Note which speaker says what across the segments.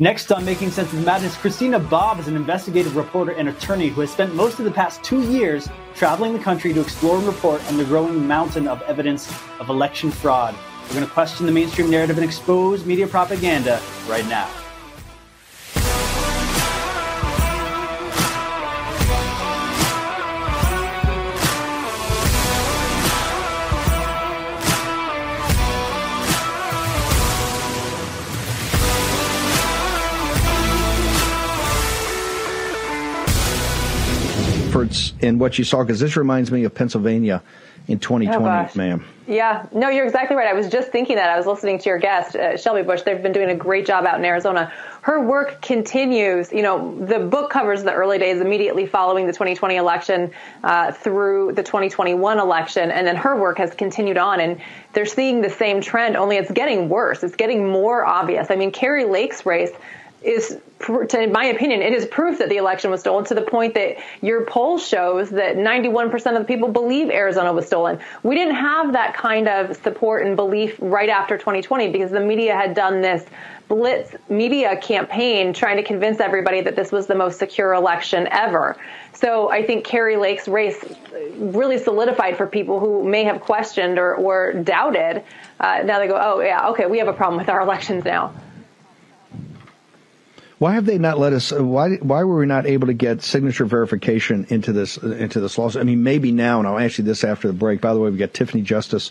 Speaker 1: Next on Making Sense of Madness, Christina Bobb is an investigative reporter and attorney who has spent most of the past two years traveling the country to explore and report on the growing mountain of evidence of election fraud. We're going to question the mainstream narrative and expose media propaganda right now.
Speaker 2: Efforts in what you saw? Because this reminds me of Pennsylvania in 2020, oh ma'am.
Speaker 3: Yeah, no, you're exactly right. I was just thinking that. I was listening to your guest, uh, Shelby Busch. They've been doing a great job out in Arizona. Her work continues. You know, the book covers the early days immediately following the 2020 election uh, through the 2021 election, and then her work has continued on. And they're seeing the same trend, only it's getting worse. It's getting more obvious. I mean, Kari Lake's race is, in my opinion, it is proof that the election was stolen to the point that your poll shows that 91% of the people believe Arizona was stolen. We didn't have that kind of support and belief right after 2020 because the media had done this blitz media campaign trying to convince everybody that this was the most secure election ever. So I think Kari Lake's race really solidified for people who may have questioned or, or doubted. Uh, now they go, oh, yeah, okay, we have a problem with our elections now.
Speaker 2: Why have they not let us? Why why were we not able to get signature verification into this into this lawsuit? I mean, maybe now, and I'll ask you this after the break. By the way, we've got Tiffany Justice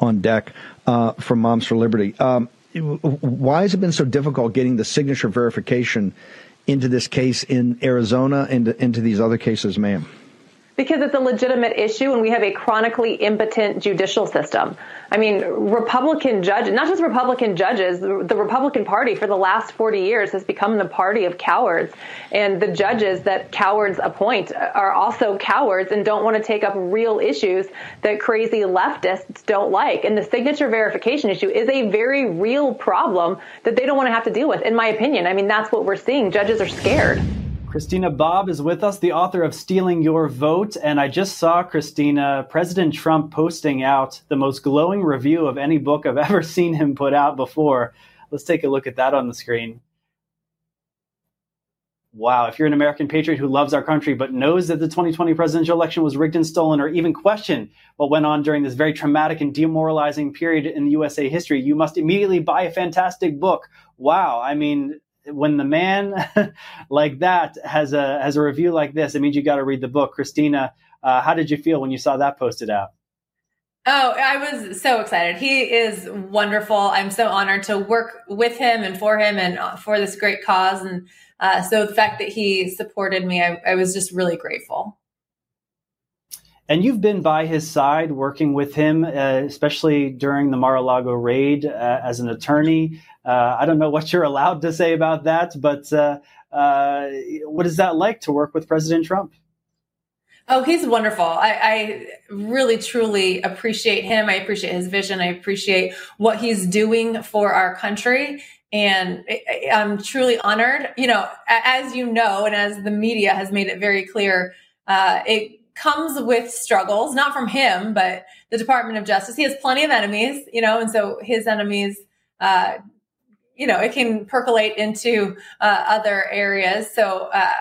Speaker 2: on deck uh, from Moms for Liberty. Um, why has it been so difficult getting the signature verification into this case in Arizona and into these other cases, ma'am?
Speaker 3: Because it's a legitimate issue and we have a chronically impotent judicial system. I mean, Republican judges, not just Republican judges, the Republican Party for the last 40 years has become the party of cowards. And the judges that cowards appoint are also cowards and don't want to take up real issues that crazy leftists don't like. And the signature verification issue is a very real problem that they don't want to have to deal with, in my opinion. I mean, that's what we're seeing. Judges are scared.
Speaker 1: Christina Bobb is with us, the author of Stealing Your Vote. And I just saw, Christina, President Trump posting out the most glowing review of any book I've ever seen him put out before. Let's take a look at that on the screen. Wow, if you're an American patriot who loves our country but knows that the 2020 presidential election was rigged and stolen, or even question what went on during this very traumatic and demoralizing period in the USA history, you must immediately buy a fantastic book. Wow, I mean, when the man like that has a has a review like this, it means you got to read the book. Christina, uh, how did you feel when you saw that posted out?
Speaker 4: Oh, I was so excited. He is wonderful. I'm so honored to work with him and for him and uh, for this great cause. And uh, so the fact that he supported me, I, I was just really grateful.
Speaker 1: And you've been by his side working with him, uh, especially during the Mar a Lago raid uh, as an attorney. Uh, I don't know what you're allowed to say about that, but uh, uh, what is that like to work with President Trump?
Speaker 4: Oh, he's wonderful. I, I, really, truly appreciate him. I appreciate his vision. I appreciate what he's doing for our country. And I'm truly honored. You know, as you know, and as the media has made it very clear, uh, it comes with struggles, not from him, but the Department of Justice. He has plenty of enemies, you know, and so his enemies uh, you know, it can percolate into uh, other areas. So uh,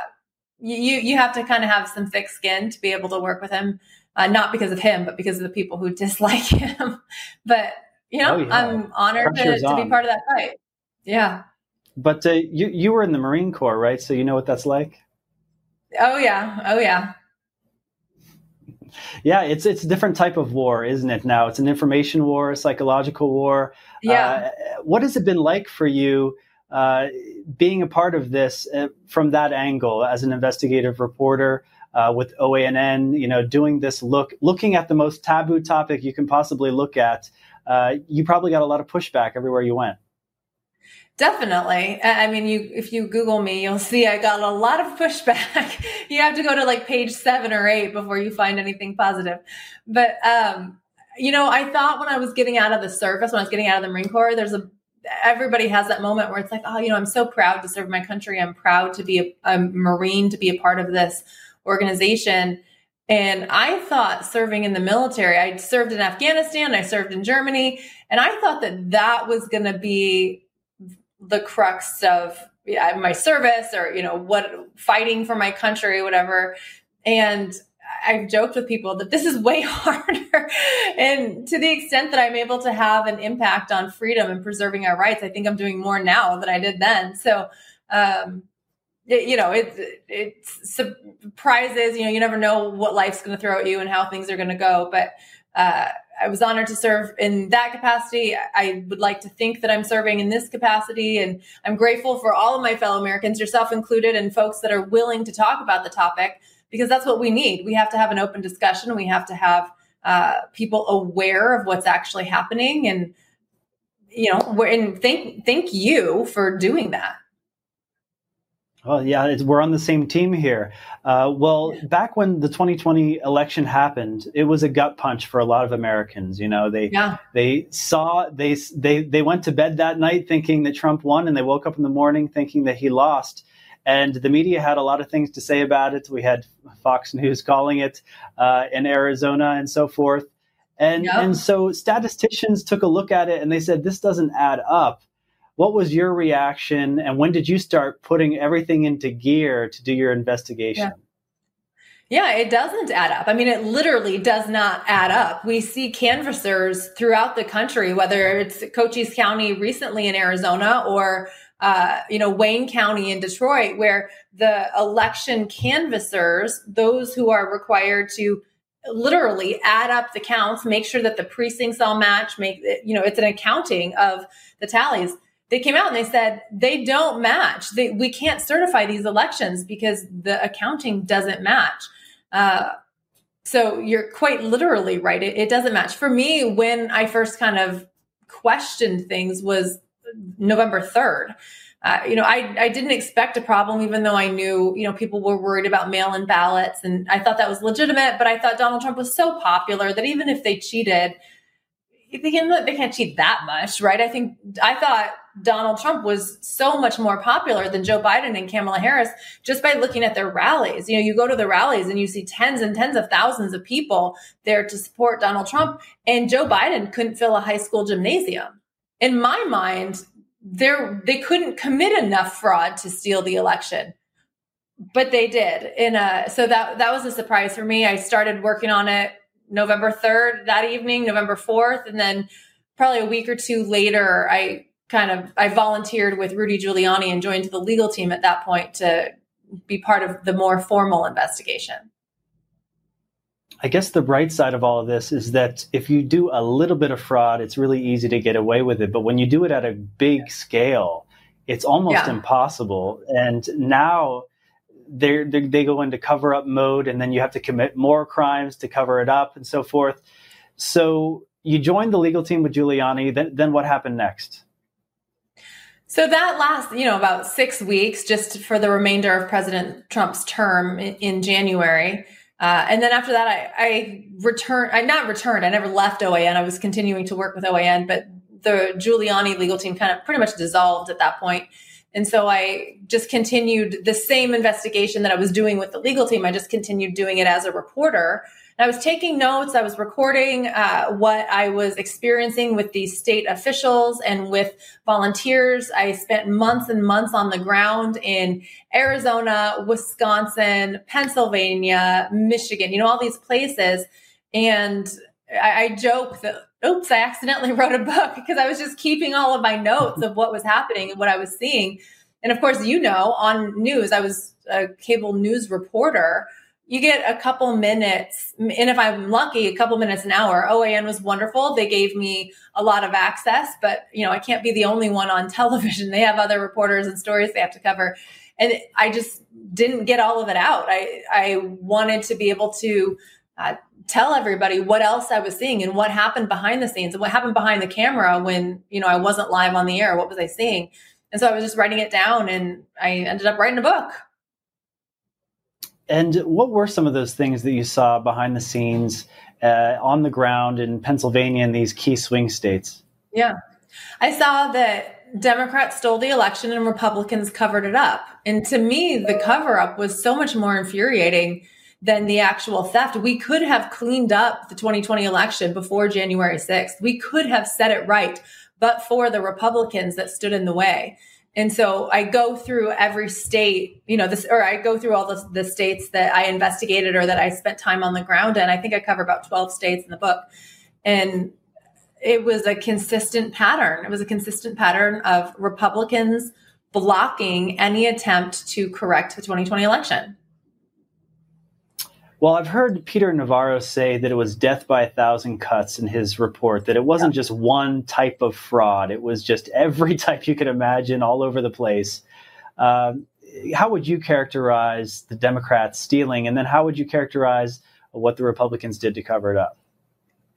Speaker 4: you you have to kind of have some thick skin to be able to work with him, uh, not because of him, but because of the people who dislike him. but you know, oh, yeah. I'm honored to, to, be part of that fight. Yeah.
Speaker 1: But uh, you you were in the Marine Corps, right? So you know what that's like.
Speaker 4: Oh yeah, oh yeah
Speaker 1: yeah, it's it's a different type of war, isn't it? Now it's an information war, a psychological war.
Speaker 4: Yeah.
Speaker 1: Uh, what has it been like for you uh, being a part of this uh, from that angle as an investigative reporter? Uh, with OANN, you know, doing this look, looking at the most taboo topic you can possibly look at, uh, you probably got a lot of pushback everywhere you went.
Speaker 4: Definitely. I mean, you if you Google me, you'll see I got a lot of pushback. you have to go to like page seven or eight before you find anything positive. But um, you know, I thought when I was getting out of the service, when I was getting out of the Marine Corps, there's a everybody has that moment where it's like, oh, you know, I'm so proud to serve my country. I'm proud to be a, a Marine, to be a part of this organization. And I thought serving in the military, I served in Afghanistan, I served in Germany, and I thought that that was going to be the crux of my service or you know what fighting for my country whatever and I've joked with people that this is way harder. and to the extent that I'm able to have an impact on freedom and preserving our rights, I think I'm doing more now than I did then. So, um, it, you know, it, it surprises, you know, you never know what life's going to throw at you and how things are going to go. But, uh, I was honored to serve in that capacity. I would like to think that I'm serving in this capacity. And I'm grateful for all of my fellow Americans, yourself included, and folks that are willing to talk about the topic because that's what we need. We have to have an open discussion. We have to have uh, people aware of what's actually happening, and you know, and thank thank you for doing that.
Speaker 1: Well, yeah, we're on the same team here. Uh, well, yeah. back when the 2020 election happened, it was a gut punch for a lot of Americans. You know, they yeah. they saw they they they went to bed that night thinking that Trump won, and they woke up in the morning thinking that he lost. And the media had a lot of things to say about it. We had Fox News calling it uh, in Arizona and so forth. And, yeah. and so statisticians took a look at it and they said, this doesn't add up. What was your reaction? And when did you start putting everything into gear to do your investigation?
Speaker 4: Yeah. yeah. it doesn't add up. I mean, it literally does not add up. We see canvassers throughout the country, whether it's Cochise County recently in Arizona or uh, you know, Wayne County in Detroit, where the election canvassers, those who are required to literally add up the counts, make sure that the precincts all match, make you know, it's an accounting of the tallies. They came out and they said they don't match. They, we can't certify these elections because the accounting doesn't match. Uh, so you're quite literally right. It, it doesn't match. For me, when I first kind of questioned things was November 3rd. Uh, you know, I, I didn't expect a problem, even though I knew, you know, people were worried about mail in ballots. And I thought that was legitimate. But I thought Donald Trump was so popular that even if they cheated, they, can, they can't cheat that much, right? I think, I thought Donald Trump was so much more popular than Joe Biden and Kamala Harris just by looking at their rallies. You know, you go to the rallies and you see tens and tens of thousands of people there to support Donald Trump. And Joe Biden couldn't fill a high school gymnasium in my mind, there they couldn't commit enough fraud to steal the election but they did in a so that that was a surprise for me i started working on it november 3rd that evening november 4th and then probably a week or two later i kind of i volunteered with rudy giuliani and joined the legal team at that point to be part of the more formal investigation
Speaker 1: I guess the bright side of all of this is that if you do a little bit of fraud, it's really easy to get away with it. But when you do it at a big scale, it's almost yeah. impossible. And now they they go into cover up mode, and then you have to commit more crimes to cover it up, and so forth. So you joined the legal team with Giuliani. Then then what happened next?
Speaker 4: So that last, you know, about six weeks, just for the remainder of President Trump's term in, in January. Uh, and then after that, I, I returned, I not returned, I never left OAN. I was continuing to work with OAN, but the Giuliani legal team kind of pretty much dissolved at that point. And so I just continued the same investigation that I was doing with the legal team. I just continued doing it as a reporter. I was taking notes. I was recording uh, what I was experiencing with these state officials and with volunteers. I spent months and months on the ground in Arizona, Wisconsin, Pennsylvania, Michigan, you know, all these places. And I, I joke that, oops, I accidentally wrote a book because I was just keeping all of my notes of what was happening and what I was seeing. And of course, you know, on news, I was a cable news reporter you get a couple minutes, and if I'm lucky, a couple minutes an hour. OAN was wonderful. They gave me a lot of access, but you know, I can't be the only one on television. They have other reporters and stories they have to cover. And I just didn't get all of it out. I, I wanted to be able to uh, tell everybody what else I was seeing and what happened behind the scenes and what happened behind the camera when, you know, I wasn't live on the air. What was I seeing? And so I was just writing it down and I ended up writing a book.
Speaker 1: And what were some of those things that you saw behind the scenes uh, on the ground in Pennsylvania and these key swing states?
Speaker 4: Yeah. I saw that Democrats stole the election and Republicans covered it up. And to me, the cover up was so much more infuriating than the actual theft. We could have cleaned up the 2020 election before January 6th. We could have set it right, but for the Republicans that stood in the way. And so I go through every state, you know, this, or I go through all the, the states that I investigated or that I spent time on the ground in. I think I cover about 12 states in the book. And it was a consistent pattern. It was a consistent pattern of Republicans blocking any attempt to correct the 2020 election.
Speaker 1: Well, I've heard Peter Navarro say that it was death by a thousand cuts in his report, that it wasn't yeah. just one type of fraud, it was just every type you could imagine all over the place. Um, how would you characterize the Democrats stealing? And then how would you characterize what the Republicans did to cover it up?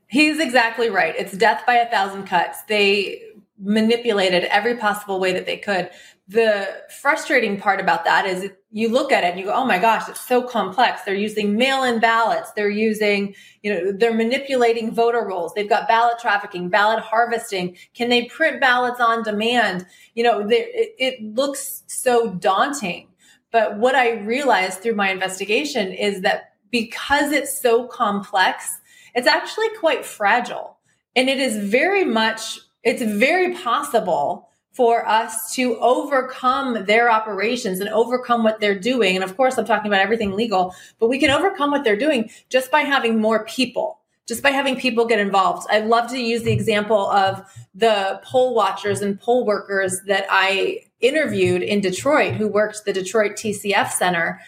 Speaker 4: He's exactly right. It's death by a thousand cuts. They manipulated every possible way that they could. The frustrating part about that is you look at it and you go, oh my gosh, it's so complex. They're using mail in ballots. They're using, you know, they're manipulating voter rolls. They've got ballot trafficking, ballot harvesting. Can they print ballots on demand? You know, it, it looks so daunting. But what I realized through my investigation is that because it's so complex, it's actually quite fragile. And it is very much, it's very possible for us to overcome their operations and overcome what they're doing. And of course, I'm talking about everything legal, but we can overcome what they're doing just by having more people, just by having people get involved. I love to use the example of the poll watchers and poll workers that I interviewed in Detroit who worked the Detroit TCF Center.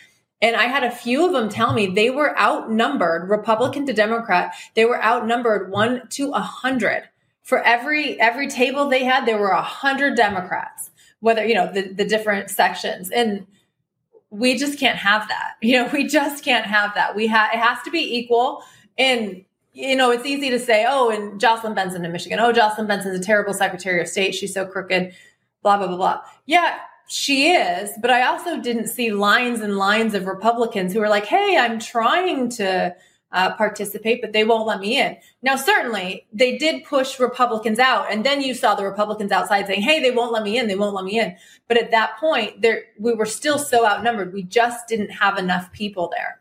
Speaker 4: And I had a few of them tell me they were outnumbered, Republican to Democrat, they were outnumbered one to a hundred for every every table they had there were a hundred democrats whether you know the, the different sections. And we just can't have that. You know we just can't have that. We have it has to be equal. And you know it's easy to say oh and jocelyn benson in michigan. Oh jocelyn benson's a terrible secretary of state. She's so crooked. Blah blah blah blah. Yeah she is. But i also didn't see lines and lines of republicans who are like hey i'm trying to uh, participate, but they won't let me in. Now, certainly they did push Republicans out. And then you saw the Republicans outside saying, Hey, they won't let me in. They won't let me in. But at that point, there, we were still so outnumbered. We just didn't have enough people there.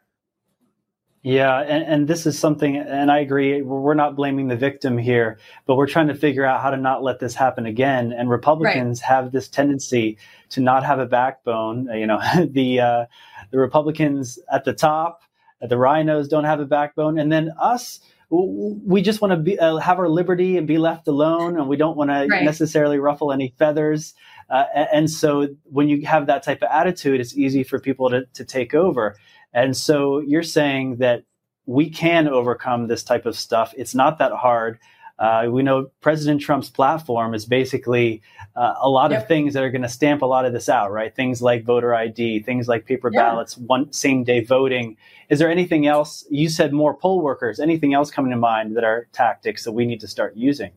Speaker 1: Yeah, and, and this is something, and I agree, we're not blaming the victim here, but we're trying to figure out how to not let this happen again. And Republicans right. have this tendency to not have a backbone. You know, the uh, the Republicans at the top the RINOs don't have a backbone, and then us, we just want to be, uh, have our liberty and be left alone, and we don't want right. to necessarily ruffle any feathers. Uh, and so, when you have that type of attitude, it's easy for people to, to take over. And so, you're saying that we can overcome this type of stuff. It's not that hard. Uh, we know President Trump's platform is basically uh, a lot yep. of things that are going to stamp a lot of this out, right? Things like voter ID, things like paper yeah. ballots, one same day voting. Is there anything else? You said more poll workers. Anything else coming to mind that are tactics that we need to start using?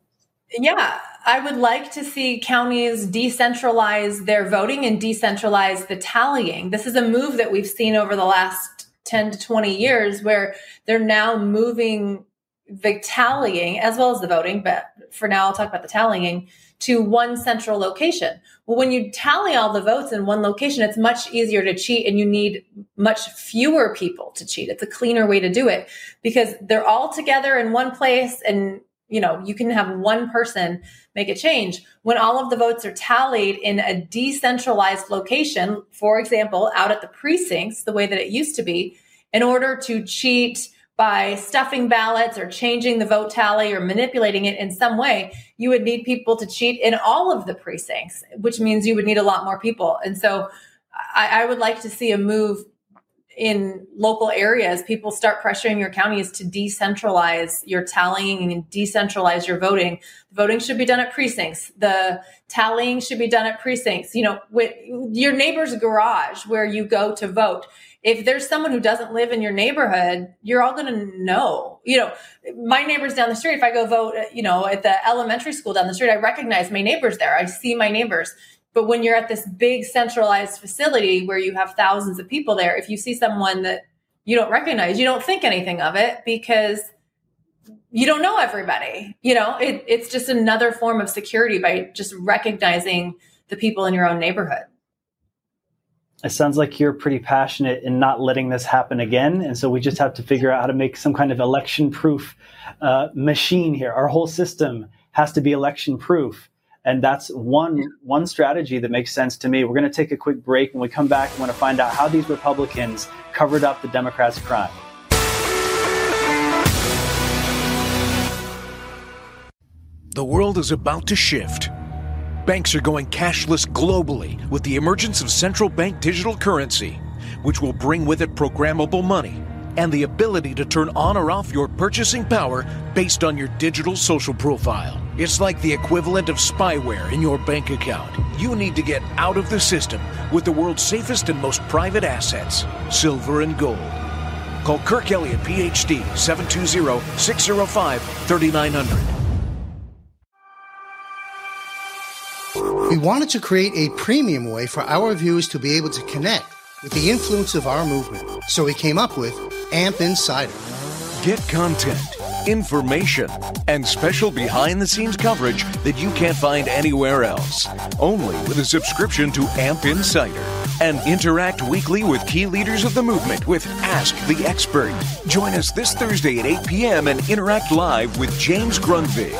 Speaker 4: Yeah, I would like to see counties decentralize their voting and decentralize the tallying. This is a move that we've seen over the last 10 to 20 years where they're now moving the tallying as well as the voting, but for now I'll talk about the tallying to one central location. Well, when you tally all the votes in one location, it's much easier to cheat and you need much fewer people to cheat. It's a cleaner way to do it because they're all together in one place and you know, you can have one person make a change. When all of the votes are tallied in a decentralized location, for example, out at the precincts, the way that it used to be, in order to cheat by stuffing ballots or changing the vote tally or manipulating it in some way, you would need people to cheat in all of the precincts, which means you would need a lot more people. And so I, I would like to see a move in local areas, people start pressuring your counties to decentralize your tallying and decentralize your voting. The voting should be done at precincts. The tallying should be done at precincts. You know, with your neighbor's garage where you go to vote if there's someone who doesn't live in your neighborhood, you're all going to know. You know, my neighbors down the street, if I go vote, you know, at the elementary school down the street, I recognize my neighbors there. I see my neighbors. But when you're at this big centralized facility where you have thousands of people there, if you see someone that you don't recognize, you don't think anything of it because you don't know everybody. You know, it, it's just another form of security by just recognizing the people in your own neighborhood
Speaker 1: it sounds like you're pretty passionate in not letting this happen again. And so we just have to figure out how to make some kind of election proof uh, machine here. Our whole system has to be election proof. And that's one one strategy that makes sense to me. We're going to take a quick break. When we come back, we want to find out how these Republicans covered up the Democrats' crime.
Speaker 5: The world is about to shift. Banks are going cashless globally with the emergence of central bank digital currency, which will bring with it programmable money and the ability to turn on or off your purchasing power based on your digital social profile. It's like the equivalent of spyware in your bank account. You need to get out of the system with the world's safest and most private assets, silver and gold. Call Kirk Elliott, PhD, 720 605 3900.
Speaker 6: We wanted to create a premium way for our viewers to be able to connect with the influence of our movement. So we came up with AMP Insider.
Speaker 5: Get content, information, and special behind the scenes coverage that you can't find anywhere else. Only with a subscription to AMP Insider. And interact weekly with key leaders of the movement with Ask the Expert. Join us this Thursday at 8 p.m. and interact live with James Grundvig.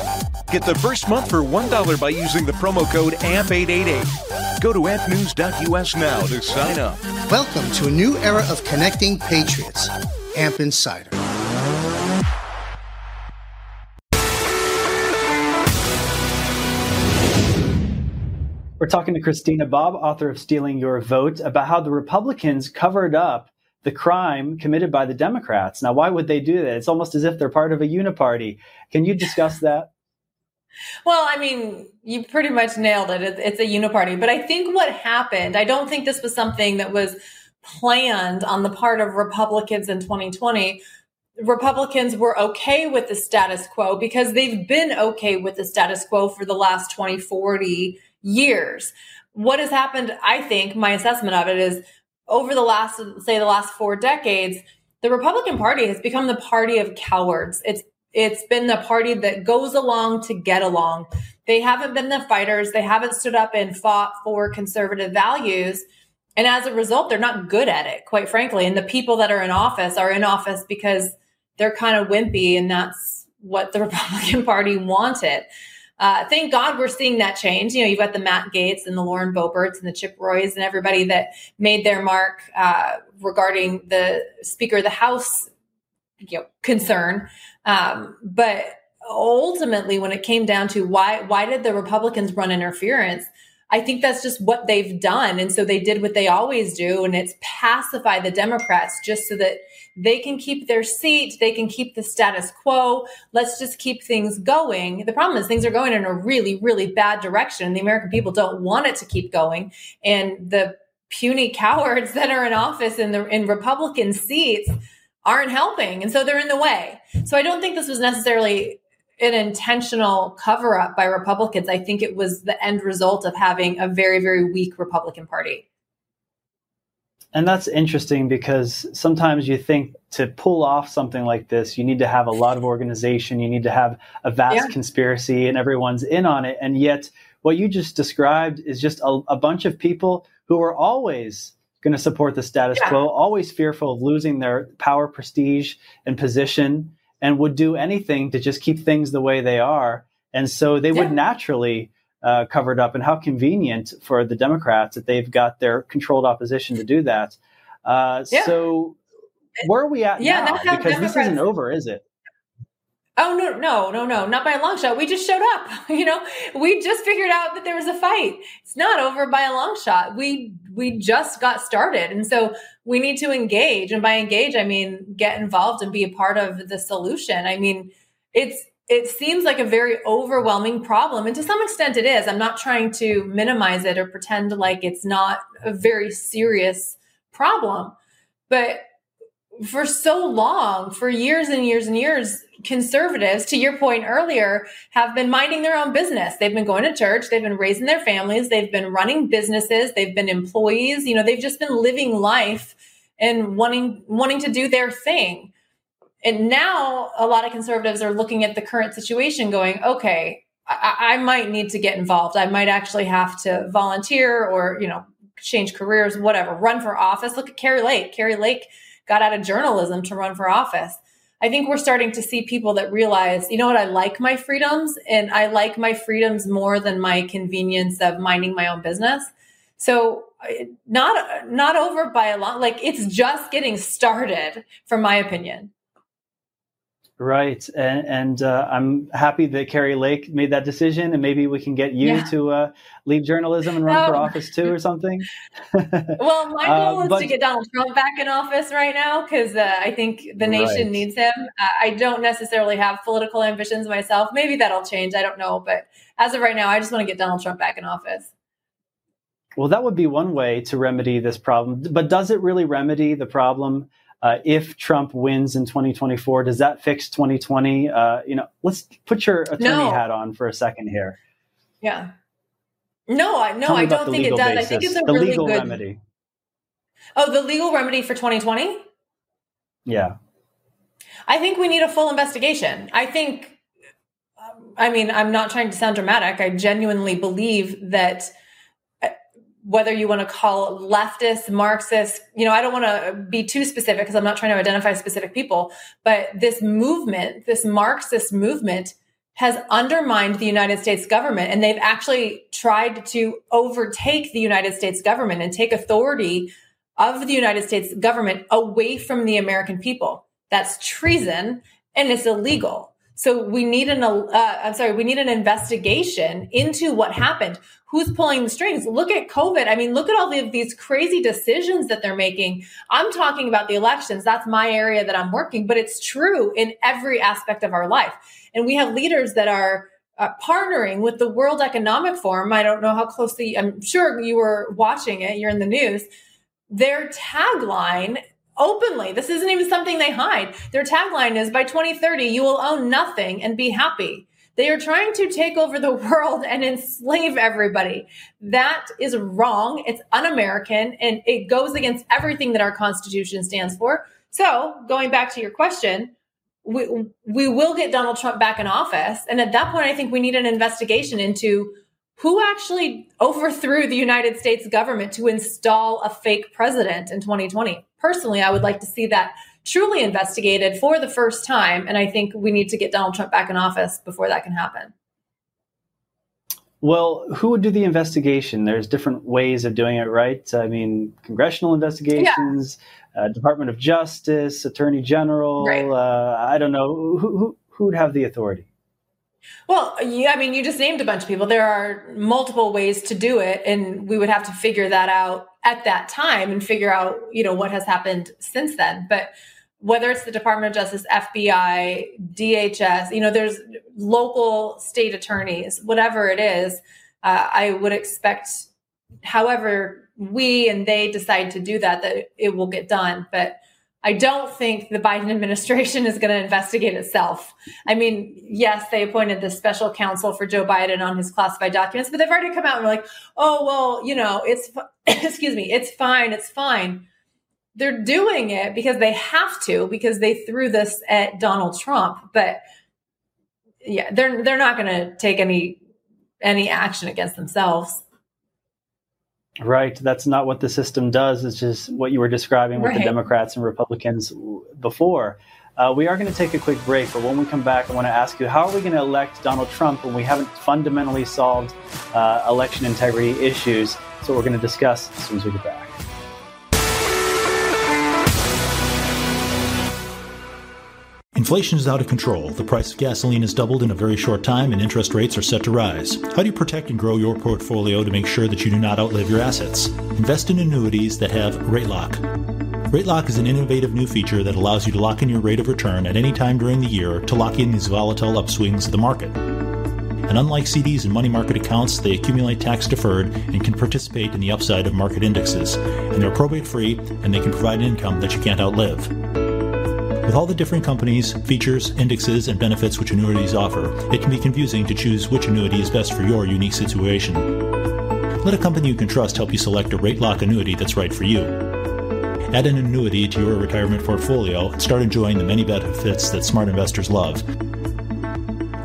Speaker 5: Get the first month for $1 by using the promo code AMP888. Go to ampnews.us now to sign up.
Speaker 6: Welcome to a new era of connecting patriots. AMP Insider.
Speaker 1: We're talking to Christina Bobb, author of Stealing Your Vote, about how the Republicans covered up the crime committed by the Democrats. Now, why would they do that? It's almost as if they're part of a uniparty. Can you discuss that?
Speaker 4: Well, I mean, you pretty much nailed it. It's a uniparty. But I think what happened, I don't think this was something that was planned on the part of Republicans in 2020. Republicans were okay with the status quo because they've been okay with the status quo for the last 20, 40 years. What has happened, I think, my assessment of it is over the last, say, the last four decades, the Republican Party has become the party of cowards. It's it's been the party that goes along to get along. They haven't been the fighters. They haven't stood up and fought for conservative values. And as a result, they're not good at it, quite frankly. And the people that are in office are in office because they're kind of wimpy, and that's what the Republican Party wanted. Uh, thank God we're seeing that change. You know, you've got the Matt Gaetz and the Lauren Boeberts and the Chip Roys and everybody that made their mark uh, regarding the Speaker of the House you know, concern. Um, but ultimately, when it came down to why why did the Republicans run interference? I think that's just what they've done. And so they did what they always do, and it's pacify the Democrats just so that they can keep their seat, they can keep the status quo. Let's just keep things going. The problem is things are going in a really, really bad direction. The American people don't want it to keep going. And the puny cowards that are in office in the in Republican seats aren't helping. And so they're in the way. So I don't think this was necessarily an intentional cover up by Republicans. I think it was the end result of having a very, very weak Republican Party.
Speaker 1: And that's interesting because sometimes you think to pull off something like this, you need to have a lot of organization, you need to have a vast yeah. conspiracy, and everyone's in on it. And yet, what you just described is just a, a bunch of people who are always going to support the status yeah. quo, always fearful of losing their power, prestige, and position, and would do anything to just keep things the way they are. And so they yeah. would naturally uh, cover it up. And how convenient for the Democrats that they've got their controlled opposition to do that. Uh, yeah. So where are we at yeah, now? because Democrats- this isn't over, is it?
Speaker 4: Oh no, no, no, no, not by a long shot. We just showed up. You know, we just figured out that there was a fight. It's not over by a long shot. We we just got started. And so we need to engage. And by engage, I mean get involved and be a part of the solution. I mean, it's it seems like a very overwhelming problem. And to some extent it is. I'm not trying to minimize it or pretend like it's not a very serious problem. But for so long, for years and years and years, conservatives, to your point earlier, have been minding their own business. They've been going to church, they've been raising their families, they've been running businesses, they've been employees, you know, they've just been living life and wanting wanting to do their thing. And now a lot of conservatives are looking at the current situation going, okay, I, I might need to get involved. I might actually have to volunteer or, you know, change careers, whatever, run for office. Look at Kari Lake. Kari Lake got out of journalism to run for office. I think we're starting to see people that realize, you know what, I like my freedoms and I like my freedoms more than my convenience of minding my own business. So not not over by a lot like it's just getting started from my opinion.
Speaker 1: Right, and, and uh, I'm happy that Kari Lake made that decision, and maybe we can get you yeah. to uh, leave journalism and run for oh. office too, or something.
Speaker 4: well, my uh, goal is but, to get Donald Trump back in office right now because uh, I think the nation right. needs him. I don't necessarily have political ambitions myself. Maybe that'll change. I don't know, but as of right now, I just want to get Donald Trump back in office.
Speaker 1: Well, that would be one way to remedy this problem, but does it really remedy the problem? Uh, if Trump wins in 2024, does that fix 2020? Uh, you know, let's put your attorney no. hat on for a second here.
Speaker 4: Yeah. No, I no, I don't think it does. Basis, I think it's a really good remedy. Oh, the legal remedy for 2020?
Speaker 1: Yeah.
Speaker 4: I think we need a full investigation. I think I mean, I'm not trying to sound dramatic. I genuinely believe that whether you want to call it leftist, Marxist, you know, I don't want to be too specific because I'm not trying to identify specific people, but this movement, this Marxist movement has undermined the United States government and they've actually tried to overtake the United States government and take authority of the United States government away from the American people. That's treason and it's illegal. So we need an, uh, I'm sorry, we need an investigation into what happened. Who's pulling the strings? Look at COVID. I mean, look at all of these crazy decisions that they're making. I'm talking about the elections. That's my area that I'm working, but it's true in every aspect of our life. And we have leaders that are uh, partnering with the World Economic Forum. I don't know how closely, I'm sure you were watching it, you're in the news. Their tagline openly. This isn't even something they hide. Their tagline is by 2030, you will own nothing and be happy. They are trying to take over the world and enslave everybody. That is wrong. It's un American and it goes against everything that our Constitution stands for. So, going back to your question, we, we will get Donald Trump back in office. And at that point, I think we need an investigation into who actually overthrew the United States government to install a fake president in 2020 personally, I would like to see that truly investigated for the first time. And I think we need to get Donald Trump back in office before that can happen.
Speaker 1: Well, who would do the investigation? There's different ways of doing it, right? I mean, congressional investigations, yeah. uh, Department of Justice, Attorney General. Right. Uh, I don't know who, who who would have the authority.
Speaker 4: Well, yeah, I mean, you just named a bunch of people. There are multiple ways to do it, and we would have to figure that out at that time and figure out, you know, what has happened since then. But whether it's the Department of Justice, FBI, DHS, you know, there's local state attorneys, whatever it is, uh, I would expect, however we and they decide to do that, that it will get done. But I don't think the Biden administration is going to investigate itself. I mean, yes, they appointed the special counsel for Joe Biden on his classified documents, but they've already come out and were like, oh, well, you know, it's, excuse me, it's fine, it's fine. They're doing it because they have to, because they threw this at Donald Trump. But yeah, they're they're not going to take any any action against themselves.
Speaker 1: Right. That's not what the system does. It's just what you were describing with the Democrats and Republicans before. Uh, we are going to take a quick break, but when we come back, I want to ask you how are we going to elect Donald Trump when we haven't fundamentally solved uh, election integrity issues? So we're going to discuss as soon as we get back.
Speaker 7: Inflation is out of control. The price of gasoline has doubled in a very short time, and interest rates are set to rise. How do you protect and grow your portfolio to make sure that you do not outlive your assets? Invest in annuities that have rate lock. Rate lock is an innovative new feature that allows you to lock in your rate of return at any time during the year to lock in these volatile upswings of the market. And unlike CDs and money market accounts, they accumulate tax deferred and can participate in the upside of market indexes. And they're probate free and they can provide an income that you can't outlive. With all the different companies, features, indexes, and benefits which annuities offer, it can be confusing to choose which annuity is best for your unique situation. Let a company you can trust help you select a rate lock annuity that's right for you. Add an annuity to your retirement portfolio and start enjoying the many benefits that smart investors love.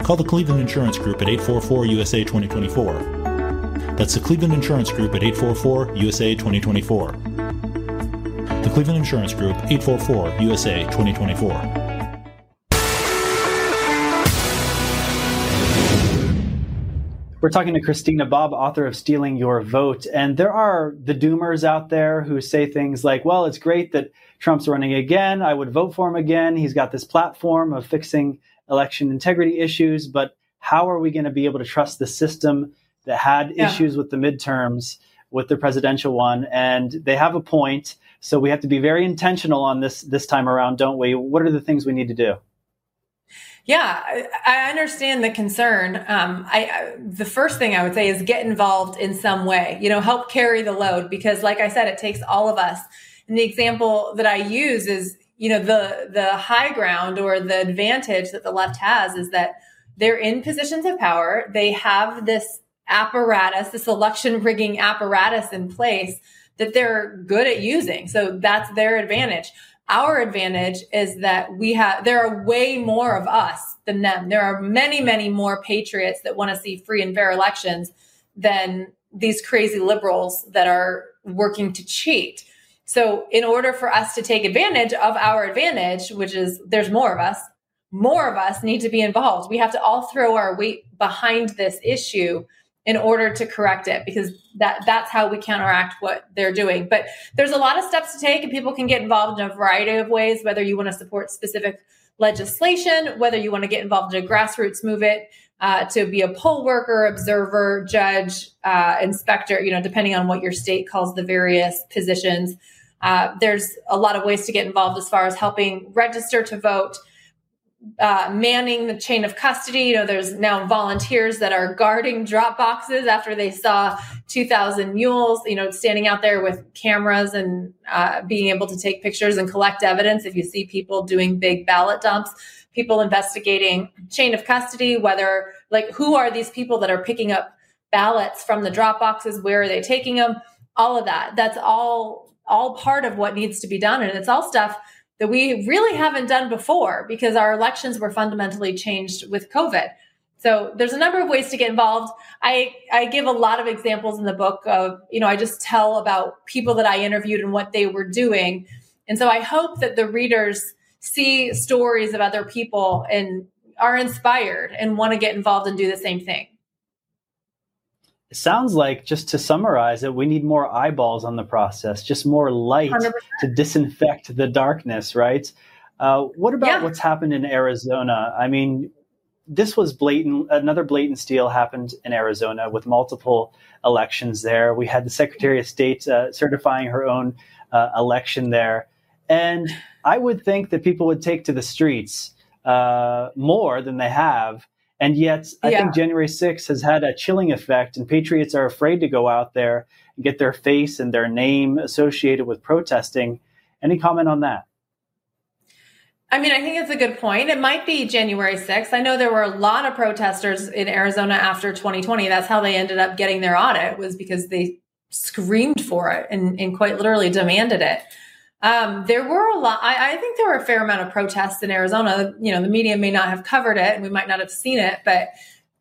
Speaker 7: Call the Cleveland Insurance Group at 844 USA 2024. That's the Cleveland Insurance Group at 844 USA 2024. Cleveland Insurance Group, 844 USA 2024.
Speaker 1: We're talking to Christina Bobb, author of Stealing Your Vote. And there are the doomers out there who say things like, well, it's great that Trump's running again. I would vote for him again. He's got this platform of fixing election integrity issues, but how are we going to be able to trust the system that had yeah. issues with the midterms, with the presidential one? And they have a point. So we have to be very intentional on this this time around, don't we? What are the things we need to do?
Speaker 4: Yeah, I, understand the concern. Um, I, I, the first thing I would say is get involved in some way. You know, help carry the load because, like I said, it takes all of us. And the example that I use is, you know, the the high ground or the advantage that the left has is that they're in positions of power. They have this apparatus, this election rigging apparatus in place that they're good at using. So that's their advantage. Our advantage is that we have, there are way more of us than them. There are many, many more patriots that want to see free and fair elections than these crazy liberals that are working to cheat. So, in order for us to take advantage of our advantage, which is there's more of us, more of us need to be involved. We have to all throw our weight behind this issue in order to correct it because that that's how we counteract what they're doing. But there's a lot of steps to take and people can get involved in a variety of ways whether you want to support specific legislation whether you want to get involved in a grassroots movement uh, to be a poll worker observer judge uh, inspector you know depending on what your state calls the various positions. Uh, there's a lot of ways to get involved as far as helping register to vote uh, manning the chain of custody. You know, there's now volunteers that are guarding drop boxes after they saw 2,000 mules, you know, standing out there with cameras and uh, being able to take pictures and collect evidence. If you see people doing big ballot dumps, people investigating chain of custody, whether like who are these people that are picking up ballots from the drop boxes? Where are they taking them? All of that. That's all all part of what needs to be done, and it's all stuff that we really haven't done before because our elections were fundamentally changed with COVID. So there's a number of ways to get involved. I, I give a lot of examples in the book of, you know, I just tell about people that I interviewed and what they were doing. And so I hope that the readers see stories of other people and are inspired and want to get involved and do the same thing
Speaker 1: sounds like just to summarize it we need more eyeballs on the process just more light 100%. to disinfect the darkness right uh, what about yeah. what's happened in arizona i mean this was blatant another blatant steal happened in arizona with multiple elections there we had the secretary of state uh, certifying her own uh, election there and i would think that people would take to the streets uh, more than they have and yet, I yeah. think January 6th has had a chilling effect, and patriots are afraid to go out there and get their face and their name associated with protesting. Any comment on that?
Speaker 4: I mean, I think it's a good point. It might be January 6th. I know there were a lot of protesters in Arizona after 2020. That's how they ended up getting their audit was because they screamed for it and, and quite literally demanded it. Um, there were a lot. I, I, think there were a fair amount of protests in Arizona. You know, the media may not have covered it, and we might not have seen it, but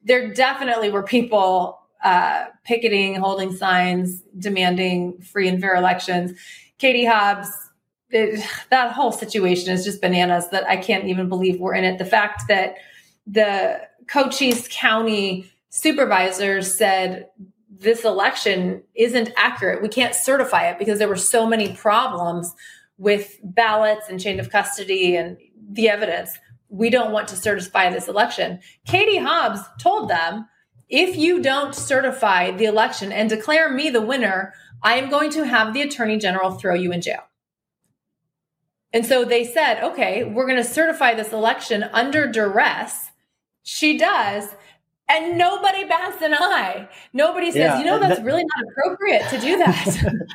Speaker 4: there definitely were people uh, picketing, holding signs, demanding free and fair elections. Katie Hobbs, it, that whole situation is just bananas. That I can't even believe we're in it. The fact that the Cochise County supervisors said this election isn't accurate. We can't certify it because there were so many problems with ballots and chain of custody and the evidence. We don't want to certify this election. Katie Hobbs told them, if you don't certify the election and declare me the winner, I am going to have the attorney general throw you in jail. And so they said, okay, we're going to certify this election under duress. She does and nobody bats an eye. Nobody says, yeah, you know, that's that, really not appropriate to do that.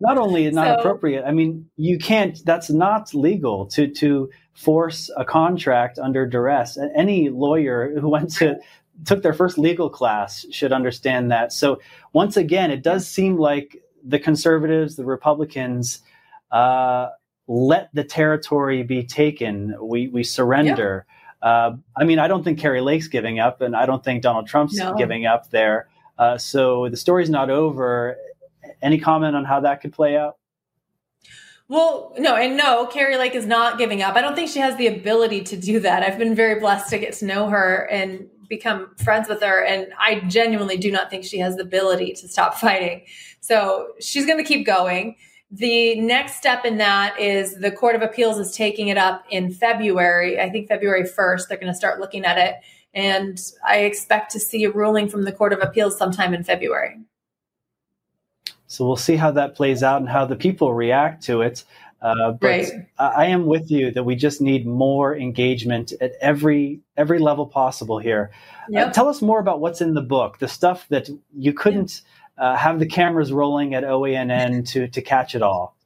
Speaker 1: not only is not so, appropriate, I mean, you can't. That's not legal to to force a contract under duress. Any lawyer who went to took their first legal class should understand that. So once again, it does seem like the conservatives, the Republicans. Uh, let the territory be taken. We we surrender. Uh, I mean, I don't think Kari Lake's giving up, and I don't think Donald Trump's no. giving up there. Uh, so the story's not over. Any comment on how that could play out?
Speaker 4: Well, no, and no, Kari Lake is not giving up. I don't think she has the ability to do that. I've been very blessed to get to know her, and become friends with her, and I genuinely do not think she has the ability to stop fighting. So she's going to keep going. The next step in that is the Court of Appeals is taking it up in February. I think February 1st, they're going to start looking at it. And I expect to see a ruling from the Court of Appeals sometime in February.
Speaker 1: So we'll see how that plays out and how the people react to it. Uh, but right. I am with you that we just need more engagement at every every level possible here. Uh, yep. Uh, tell us more about what's in the book, the stuff that you couldn't uh, have the cameras rolling at OANN to to catch it all.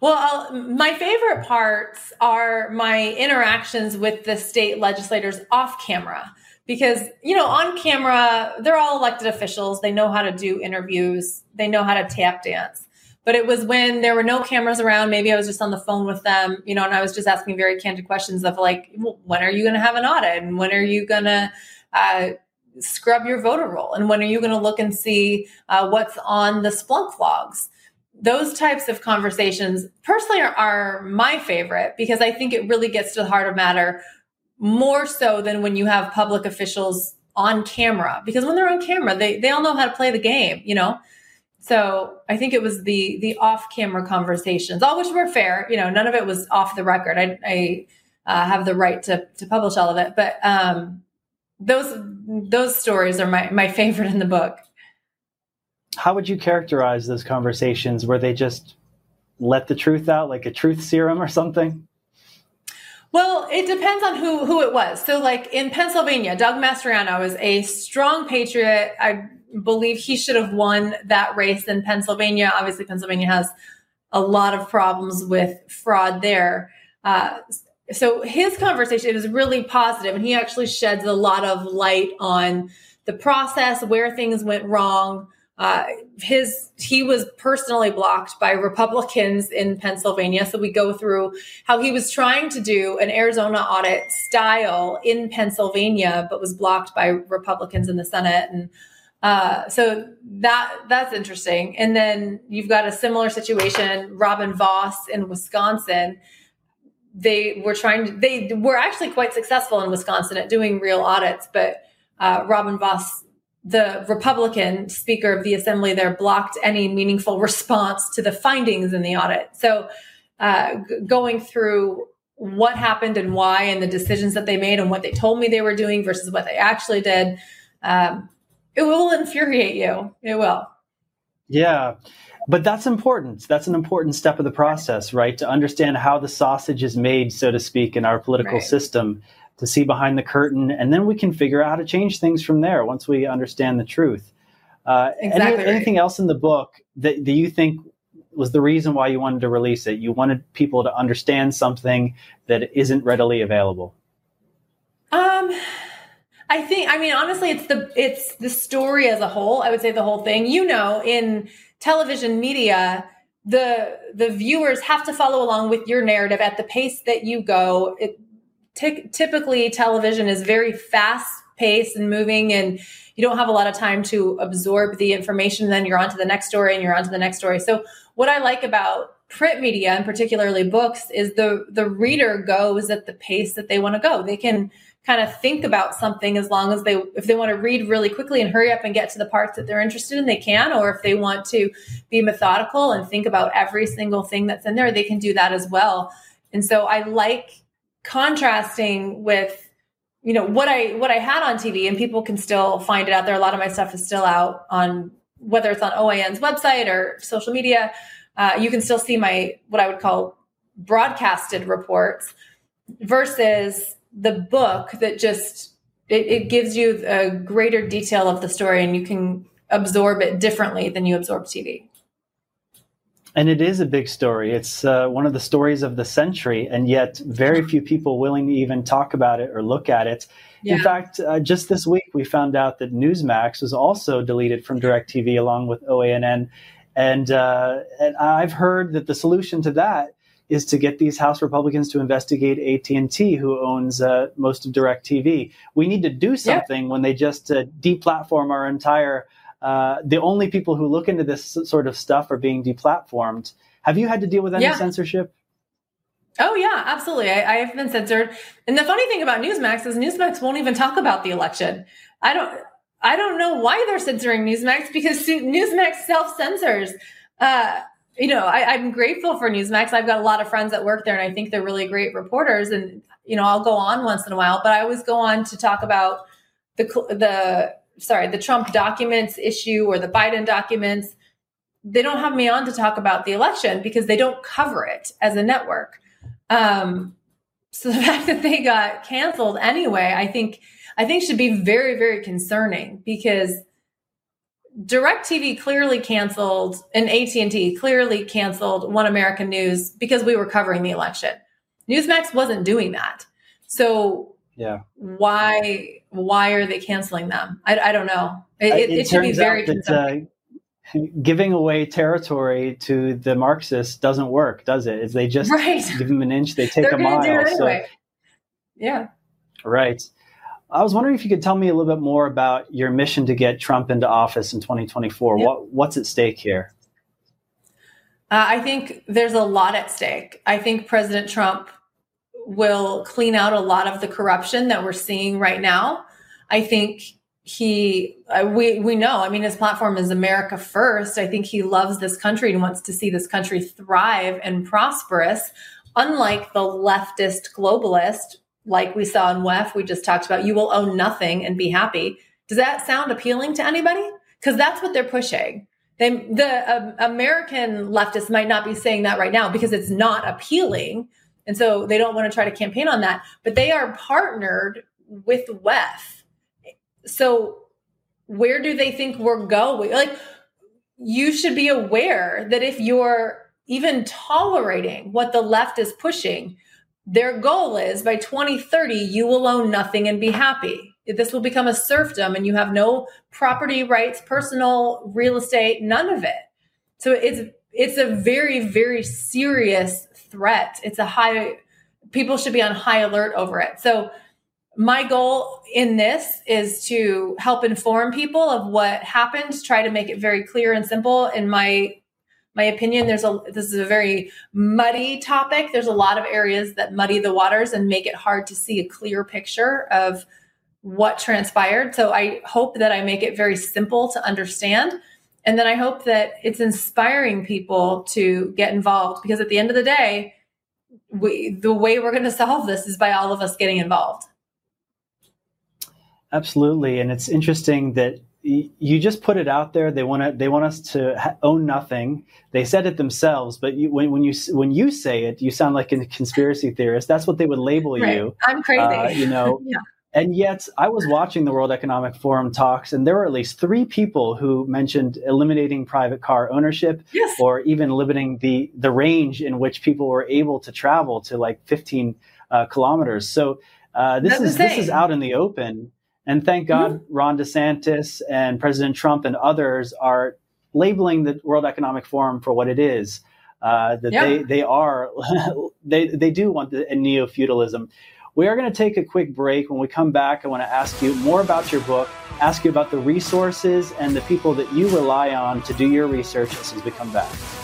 Speaker 4: Well, I'll, my favorite parts are my interactions with the state legislators off camera because you know on camera they're all elected officials. They know how to do interviews. They know how to tap dance. But it was when there were no cameras around maybe i was just on the phone with them you know and i was just asking very candid questions of like when are you going to have an audit? And when are you going to uh, scrub your voter roll. And when are you going to look and see uh, what's on the splunk logs? Those types of conversations personally are, are my favorite because i think it really gets to the heart of matter more so than when you have public officials on camera because when they're on camera they, they all know how to play the game you know? So i think it was the the off camera conversations all which were fair you know none of it was off the record. I, I uh, have the right to to publish all of it but um those those stories are my my favorite in the book
Speaker 1: how would you characterize those conversations where they just let the truth out like a truth serum or something
Speaker 4: well, it depends on who who it was. So, like in Pennsylvania, Doug Mastriano is a strong patriot. I believe he should have won that race in Pennsylvania. Obviously, Pennsylvania has a lot of problems with fraud there. Uh, so his conversation was really positive, and he actually sheds a lot of light on the process, where things went wrong, uh, his he was personally blocked by Republicans in Pennsylvania. So we go through how he was trying to do an Arizona audit style in Pennsylvania, but was blocked by Republicans in the Senate. And uh, so that that's interesting. And then you've got a similar situation. Robin Vos in Wisconsin. They were trying to. They were actually quite successful in Wisconsin at doing real audits, but uh, Robin Vos, the Republican Speaker of the Assembly there blocked any meaningful response to the findings in the audit. So, uh, g- going through what happened and why, and the decisions that they made, and what they told me they were doing versus what they actually did, um, it will infuriate you. It will.
Speaker 1: Yeah. But that's important. That's an important step of the process, right? To understand how the sausage is made, so to speak, in our political right. system to see behind the curtain, and then we can figure out how to change things from there once we understand the truth. Uh, exactly any, anything else in the book that, that you think was the reason why you wanted to release it? You wanted people to understand something that isn't readily available.
Speaker 4: Um, I think. I mean, honestly, it's the it's the story as a whole. I would say the whole thing. You know, in television media, the the viewers have to follow along with your narrative at the pace that you go. It, t- typically television is very fast paced and moving and you don't have a lot of time to absorb the information. Then you're on to the next story and you're on to the next story. So what i like about print media and particularly books is the the reader goes at the pace that they want to go. They can kind of think about something as long as they if they want to read really quickly and hurry up and get to the parts that they're interested in they can or if they want to be methodical and think about every single thing that's in there they can do that as well. And so i like contrasting with you know what i what i had on tv and people can still find it out there. A lot of my stuff is still out on whether it's on oan's website or social media uh, you can still see my what i would call broadcasted reports versus the book that just it, it gives you a greater detail of the story and you can absorb it differently than you absorb tv
Speaker 1: and it is a big story. It's uh, one of the stories of the century, and yet very few people willing to even talk about it or look at it. Yeah. In fact, uh, just this week we found out that Newsmax was also deleted from DirecTV along with OANN, and uh, and I've heard that the solution to that is to get these House Republicans to investigate AT and T, who owns uh, most of DirecTV. We need to do something yeah. when they just uh, deplatform our entire uh, the only people who look into this sort of stuff are being deplatformed. Have you had to deal with any yeah. censorship?
Speaker 4: Oh yeah, absolutely. I, I, have been censored, and the funny thing about Newsmax is Newsmax won't even talk about the election. I don't. I don't know why they're censoring Newsmax because Newsmax self censors. Uh, you know, I, am grateful for Newsmax. I've got a lot of friends that work there, and I think they're really great reporters. And you know, I'll go on once in a while, but I always go on to talk about the the sorry the Trump documents issue or the Biden documents. They don't have me on to talk about the election because they don't cover it as a network. Um, so the fact that they got canceled anyway, I think I think should be very very concerning because DirecTV clearly canceled and AT&T clearly canceled One American News because we were covering the election. Newsmax wasn't doing that. So
Speaker 1: yeah,
Speaker 4: why why are they canceling them? I, I don't know. It, it, it should be very that,
Speaker 1: uh, giving away territory to the Marxists doesn't work, does it? Is they just right. give them an inch, they take a mile.
Speaker 4: Anyway. So, yeah.
Speaker 1: Right. I was wondering if you could tell me a little bit more about your mission to get Trump into office in 2024. Yep. What, what's at stake here?
Speaker 4: Uh, I think there's a lot at stake. I think President Trump will clean out a lot of the corruption that we're seeing right now. I think he uh, we we know i mean his platform is america first i think he loves this country and wants to see this country thrive and prosperous unlike the leftist globalist like we saw in WEF, we just talked about, you will own nothing and be happy. Does that sound appealing to anybody? Because that's what they're pushing. They, the um, American leftists might not be saying that right now because it's not appealing. And so they don't want to try to campaign on that, but they are partnered with WEF. So where do they think we're going? Like, you should be aware that if you're even tolerating what the left is pushing, their goal is by 2030, you will own nothing and be happy. This will become a serfdom and you have no property rights, personal real estate, none of it. So it's it's a very, very serious threat. It's a high people should be on high alert over it. So my goal in this is to help inform people of what happened, try to make it very clear and simple. And my my opinion there's a this is a very muddy topic. There's a lot of areas that muddy the waters and make it hard to see a clear picture of what transpired. So i hope that i make it very simple to understand. And then i hope that it's inspiring people to get involved because at the end of the day we, the way we're going to solve this is by all of us getting involved.
Speaker 1: Absolutely. And it's interesting that you just put it out there. They want to. They want us to ha- own nothing. They said it themselves, but you, when, when you when you say it, you sound like a conspiracy theorist. That's what they would label right. you.
Speaker 4: I'm crazy. Uh,
Speaker 1: you know. yeah. And yet, I was watching the World Economic Forum talks, and there were at least three people who mentioned eliminating private car ownership,
Speaker 4: yes.
Speaker 1: or even limiting the the range in which people were able to travel to like 15 uh, kilometers. So uh, this That's is this is out in the open and thank God mm-hmm. Ron DeSantis and President Trump and others are labeling the World Economic Forum for what it is. Uh, that yeah. they they are they they do want the neo feudalism. We are going to take a quick break. When we come back, I want to ask you more about your book, ask you about the resources and the people that you rely on to do your research as we come back.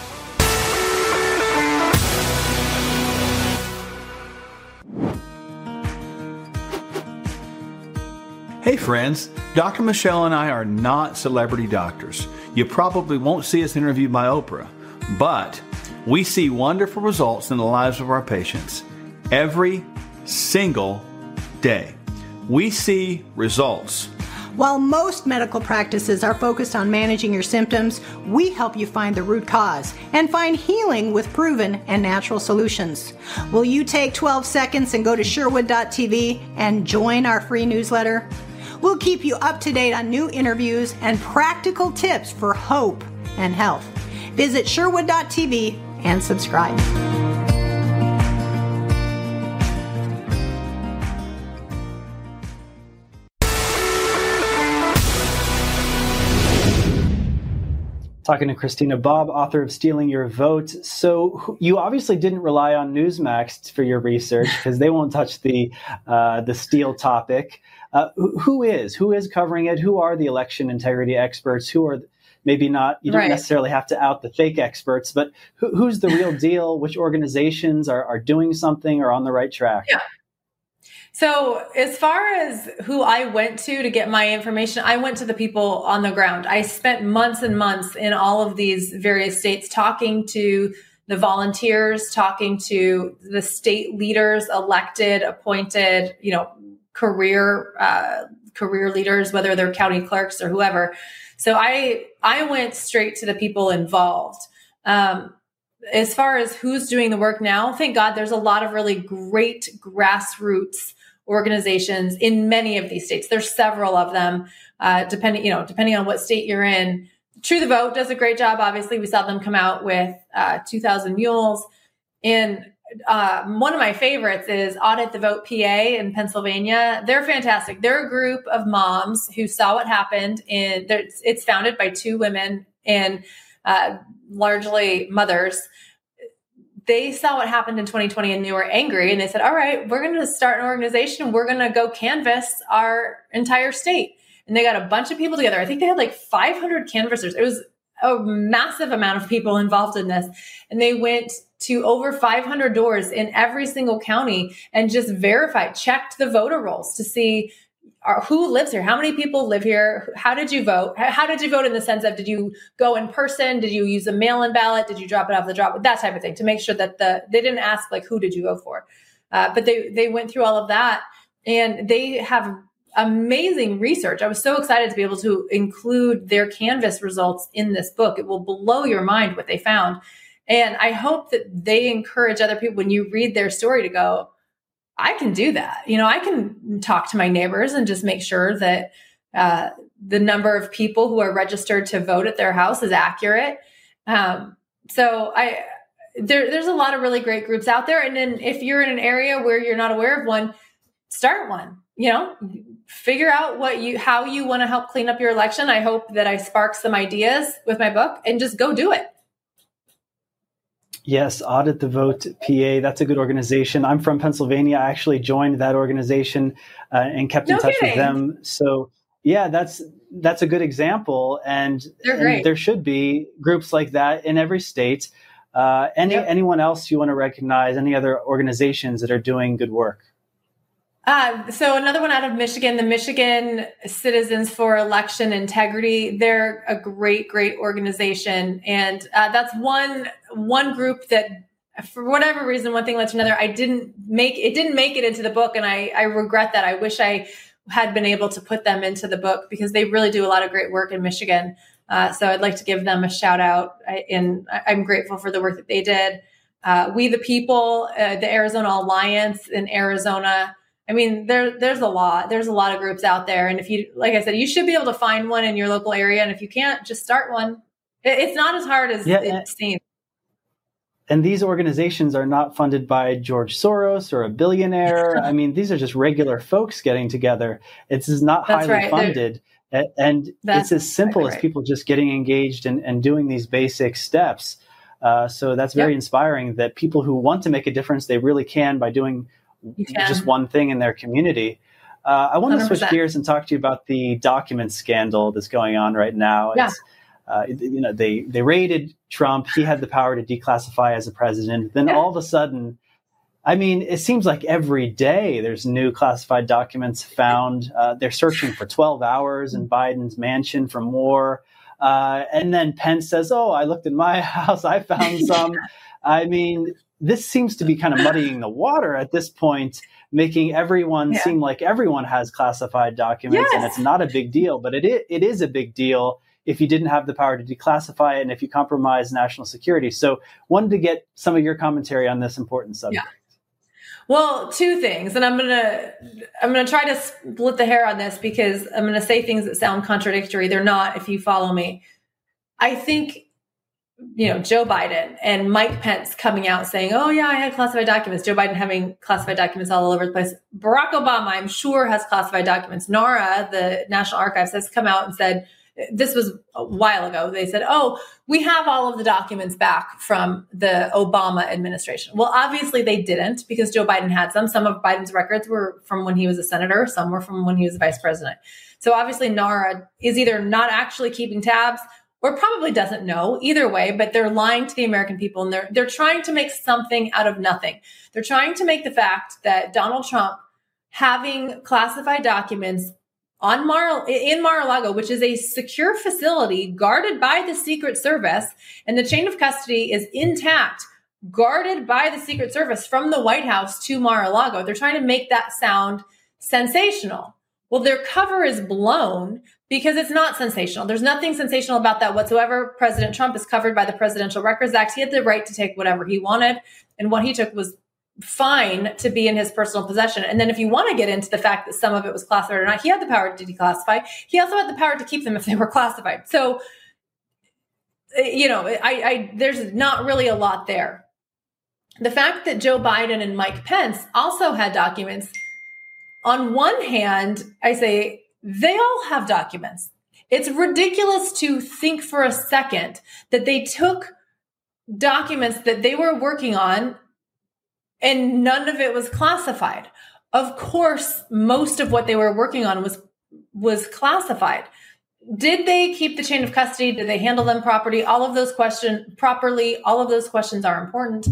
Speaker 8: Hey friends, Dr. Michelle and I are not celebrity doctors. You probably won't see us interviewed by Oprah, but we see wonderful results in the lives of our patients every single day. We see results.
Speaker 9: While most medical practices are focused on managing your symptoms, we help you find the root cause and find healing with proven and natural solutions. Will you take 12 seconds and go to Sherwood.tv and join our free newsletter? We'll keep you up to date on new interviews and practical tips for hope and health. Visit Sherwood.tv and subscribe.
Speaker 1: talking to Christina Bobb, author of Stealing Your Vote. So you obviously didn't rely on Newsmax for your research because they won't touch the uh, the steal topic. Uh, who is who is covering it? Who are the election integrity experts? Who are maybe not you don't
Speaker 4: Right.
Speaker 1: necessarily have to out the fake experts, but who, who's the real deal? Which organizations are, are doing something or on the right track?
Speaker 4: Yeah. So, as far as who I went to to get my information, I went to the people on the ground. I spent months and months in all of these various states talking to the volunteers, talking to the state leaders, elected, appointed, you know, career uh, career leaders, whether they're county clerks or whoever. So I I went straight to the people involved. Um, as far as who's doing the work now, thank God there's a lot of really great grassroots organizations in many of these states. There's several of them, uh, depending, you know, depending on what state you're in. True the Vote does a great job. Obviously, we saw them come out with uh, 2,000 Mules. And uh, one of my favorites is Audit the Vote PA in Pennsylvania. They're fantastic. They're a group of moms who saw what happened. In it's founded by two women and uh, largely mothers they saw what happened in 2020 and they were angry and they said, all right, we're going to start an organization. We're going to go canvass our entire state. And they got a bunch of people together. I think they had like 500 canvassers. It was a massive amount of people involved in this. And they went to over 500 doors in every single county and just verified, checked the voter rolls to see are, who lives here? How many people live here? How did you vote? How did you vote in the sense of did you go in person? Did you use a mail-in ballot? Did you drop it off the drop? That type of thing to make sure that the they didn't ask like who did you vote for, uh, but they they went through all of that and they have amazing research. I was so excited to be able to include their canvas results in this book. It will blow your mind what they found, and I hope that they encourage other people when you read their story to go I can do that. You know, I can talk to my neighbors and just make sure that uh, the number of people who are registered to vote at their house is accurate. Um, so I there, there's a lot of really great groups out there. And then if you're in an area where you're not aware of one, start one. You know, figure out what you how you want to help clean up your election. I hope that I spark some ideas with my book and just go do it.
Speaker 1: Yes, Audit the Vote PA. That's a good organization. I'm from Pennsylvania. I actually joined that organization uh, and kept in
Speaker 4: No
Speaker 1: touch with them. So yeah, that's that's a good example, and, and there should be groups like that in every state. Uh, any
Speaker 4: Yep.
Speaker 1: anyone else you want to recognize? Any other organizations that are doing good work?
Speaker 4: Uh, so another one out of Michigan, the Michigan Citizens for Election Integrity. They're a great, great organization, and uh, that's one one group that, for whatever reason, one thing led to another. I didn't make it didn't make it into the book, and I I regret that. I wish I had been able to put them into the book because they really do a lot of great work in Michigan. Uh, so I'd like to give them a shout out, I, and I'm grateful for the work that they did. Uh, we the People, uh, the Arizona Alliance in Arizona. I mean, there there's a lot. There's a lot of groups out there, and if you, like I said, you should be able to find one in your local area. And if you can't, just start one. It, it's not as hard as
Speaker 1: Yeah,
Speaker 4: it seems.
Speaker 1: And these organizations are not funded by George Soros or a billionaire. I mean, these are just regular folks getting together. It's is not
Speaker 4: That's
Speaker 1: highly
Speaker 4: right. They're-
Speaker 1: funded. And
Speaker 4: That's
Speaker 1: it's as simple
Speaker 4: exactly
Speaker 1: as
Speaker 4: right.
Speaker 1: people just getting engaged and, and doing these basic steps. Uh, so that's very
Speaker 4: Yep.
Speaker 1: inspiring that people who want to make a difference, they really can by doing. Just one thing in their community. Uh, I want to switch
Speaker 4: 100%.
Speaker 1: gears and talk to you about the document scandal that's going on right now.
Speaker 4: Yeah.
Speaker 1: It's, uh, you know, they they raided Trump. He had the power to declassify as a president. Then all of a sudden, I mean, it seems like every day there's new classified documents found. Uh, they're searching for 12 hours in Biden's mansion for more. Uh, and then Pence says, "Oh, I looked in my house. I found some." I mean, this seems to be kind of muddying the water at this point, making everyone
Speaker 4: Yeah.
Speaker 1: seem like everyone has classified documents, and it's not a big deal. But it is, it is a big deal if you didn't have the power to declassify it and if you compromise national security. So, wanted to get some of your commentary on this important subject.
Speaker 4: Well, two things, and I'm gonna I'm gonna try to split the hair on this because I'm gonna say things that sound contradictory. They're not if you follow me. I think you know Joe Biden and Mike Pence coming out saying, "Oh yeah, I had classified documents." Joe Biden having classified documents all over the place. Barack Obama, I'm sure, has classified documents. NARA, the National Archives, has come out and said this was a while ago. They said, "Oh, we have all of the documents back from the Obama administration." Well, obviously they didn't because Joe Biden had some. Some of Biden's records were from when he was a senator. Some were from when he was vice president. So obviously NARA is either not actually keeping tabs or probably doesn't know either way, but they're lying to the American people and they're they're trying to make something out of nothing. They're trying to make the fact that Donald Trump having classified documents on Mar in Mar-a-Lago, which is a secure facility guarded by the Secret Service, and the chain of custody is intact, guarded by the Secret Service from the White House to Mar-a-Lago. They're trying to make that sound sensational. Well, their cover is blown because it's not sensational. There's nothing sensational about that whatsoever. President Trump is covered by the Presidential Records Act. He had the right to take whatever he wanted, and what he took was fine to be in his personal possession. And then if you want to get into the fact that some of it was classified or not, he had the power to declassify. He also had the power to keep them if they were classified. So, you know, I, I there's not really a lot there. The fact that Joe Biden and Mike Pence also had documents, on one hand, I say they all have documents. It's ridiculous to think for a second that they took documents that they were working on and none of it was classified. Of course, most of what they were working on was was classified. Did they keep the chain of custody? Did they handle them properly? All of those questions properly, all of those questions are important.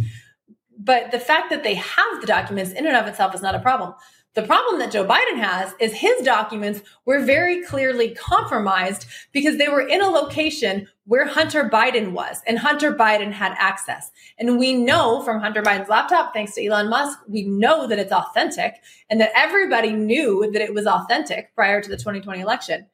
Speaker 4: But the fact that they have the documents in and of itself is not a problem. The problem that Joe Biden has is his documents were very clearly compromised because they were in a location where Hunter Biden was and Hunter Biden had access. And we know from Hunter Biden's laptop, thanks to Elon Musk, we know that it's authentic and that everybody knew that it was authentic prior to the 2020 election.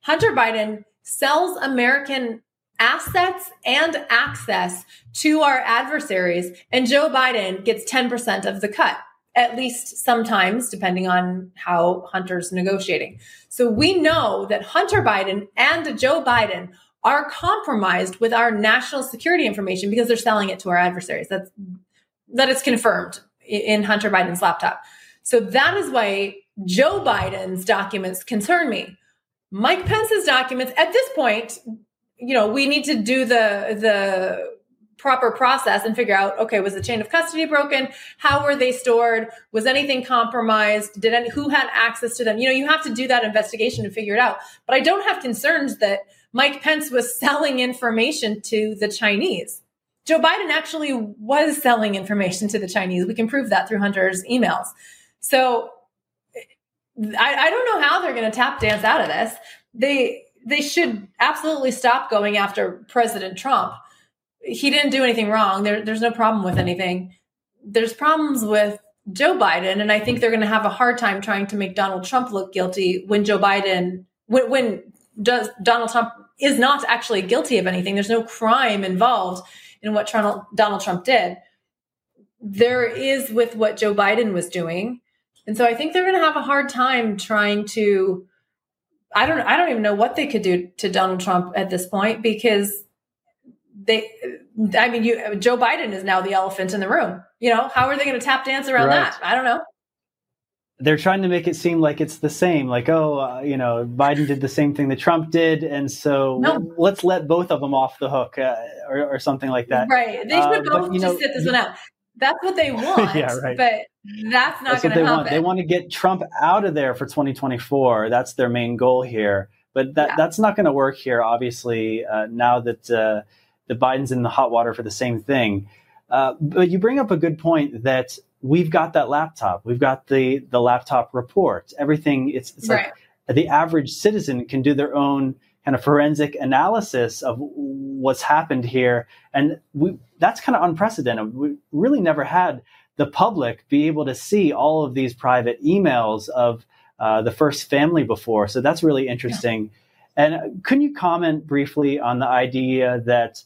Speaker 4: Hunter Biden sells American assets and access to our adversaries, and Joe Biden gets 10% of the cut at least sometimes, depending on how Hunter's negotiating. So we know that Hunter Biden and Joe Biden are compromised with our national security information because they're selling it to our adversaries. That's that is confirmed in Hunter Biden's laptop. So that is why Joe Biden's documents concern me. Mike Pence's documents at this point, you know, we need to do the the proper process and figure out okay was the chain of custody broken? How were they stored? Was anything compromised? Did any who had access to them? You know you have to do that investigation to figure it out. But i don't have concerns that mike pence was selling information to the chinese. Joe biden actually was selling information to the chinese. We can prove that through hunter's emails. So i, I don't know how they're going to tap dance out of this. They they should absolutely stop going after president trump he didn't do anything wrong. There, there's no problem with anything. There's problems with Joe Biden, and I think they're going to have a hard time trying to make Donald Trump look guilty when Joe Biden, when, when does Donald Trump is not actually guilty of anything. There's no crime involved in what Donald Trump did. There is with what Joe Biden was doing, and so I think they're going to have a hard time trying to. I don't. I don't even know what they could do to Donald Trump at this point because they i mean you joe biden is now the elephant in the room you know how are they going to tap dance around right. that i don't know
Speaker 1: they're trying to make it seem like it's the same like oh uh, you know biden did the same thing that trump did and so no. let's let both of them off the hook uh, or, or, something like that
Speaker 4: right they should uh, both but, just know, sit this one out that's what they want yeah, right. but that's not going to happen
Speaker 1: want. they want to get trump out of there for 2024 that's their main goal here but that, yeah. that's not going to work here obviously uh, now that uh, that Biden's in the hot water for the same thing. Uh, but you bring up a good point that we've got that laptop, we've got the the laptop report, everything. It's, it's right. like the average citizen can do their own kind of forensic analysis of what's happened here, and we that's kind of unprecedented. We really never had the public be able to see all of these private emails of uh, the first family before. So that's really interesting. Yeah. And can you comment briefly on the idea that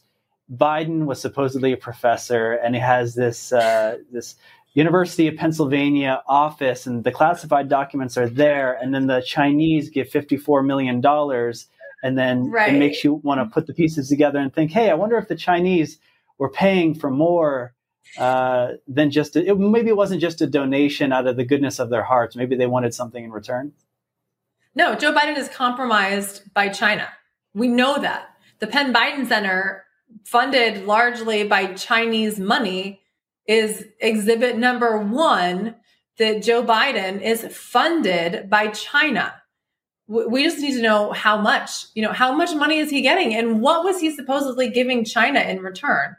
Speaker 1: Biden was supposedly a professor, and he has this uh, this University of Pennsylvania office, and the classified documents are there, and then the Chinese give fifty four million dollars, and then right. it makes you want to put the pieces together and think, hey, I wonder if the Chinese were paying for more uh, than just a, it, maybe it wasn't just a donation out of the goodness of their hearts. Maybe they wanted something in return.
Speaker 4: No, Joe Biden is compromised by China. We know that. The Penn Biden Center funded largely by Chinese money is exhibit number one that Joe Biden is funded by China. we just need to know how much, you know, how much money is he getting and what was he supposedly giving China in return?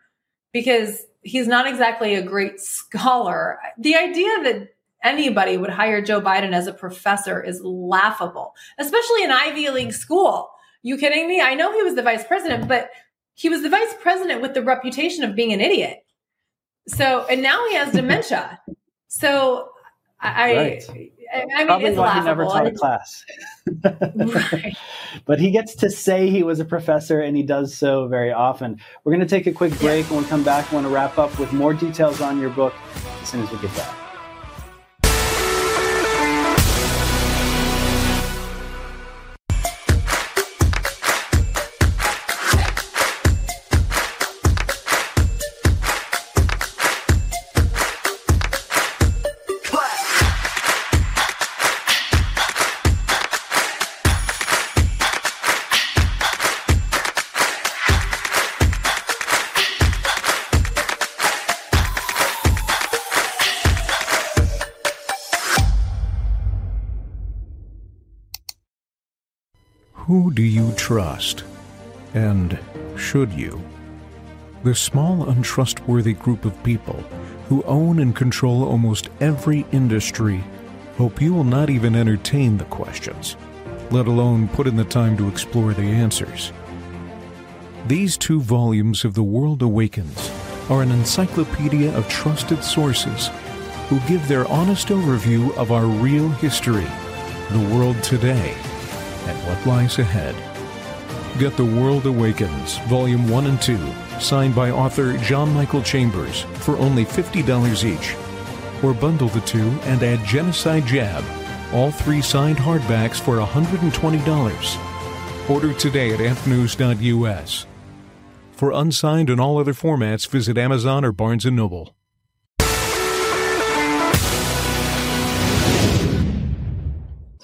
Speaker 4: Because he's not exactly a great scholar. The idea that anybody would hire Joe Biden as a professor is laughable, especially an Ivy League school. You kidding me? I know he was the vice president, but he was the vice president with the reputation of being an idiot. So, and now he has dementia. So, I, right. I, mean,
Speaker 1: Probably
Speaker 4: it's
Speaker 1: why
Speaker 4: laughable.
Speaker 1: he never taught a class.
Speaker 4: right.
Speaker 1: But he gets to say he was a professor, and he does so very often. We're going to take a quick break. and we'll come back, I want to wrap up with more details on your book as soon as we get back.
Speaker 5: Who do you trust? And should you? The small, untrustworthy group of people who own and control almost every industry hope you will not even entertain the questions, let alone put in the time to explore the answers. These two volumes of The World Awakens are an encyclopedia of trusted sources who give their honest overview of our real history, the world today, and what lies ahead. Get The World Awakens, Volume 1 and 2, signed by author John Michael Chambers for only $50 each. Or bundle the two and add Genocide Jab, all three signed hardbacks for $120. Order today at ampnews.us. For unsigned and all other formats, visit Amazon or Barnes & Noble.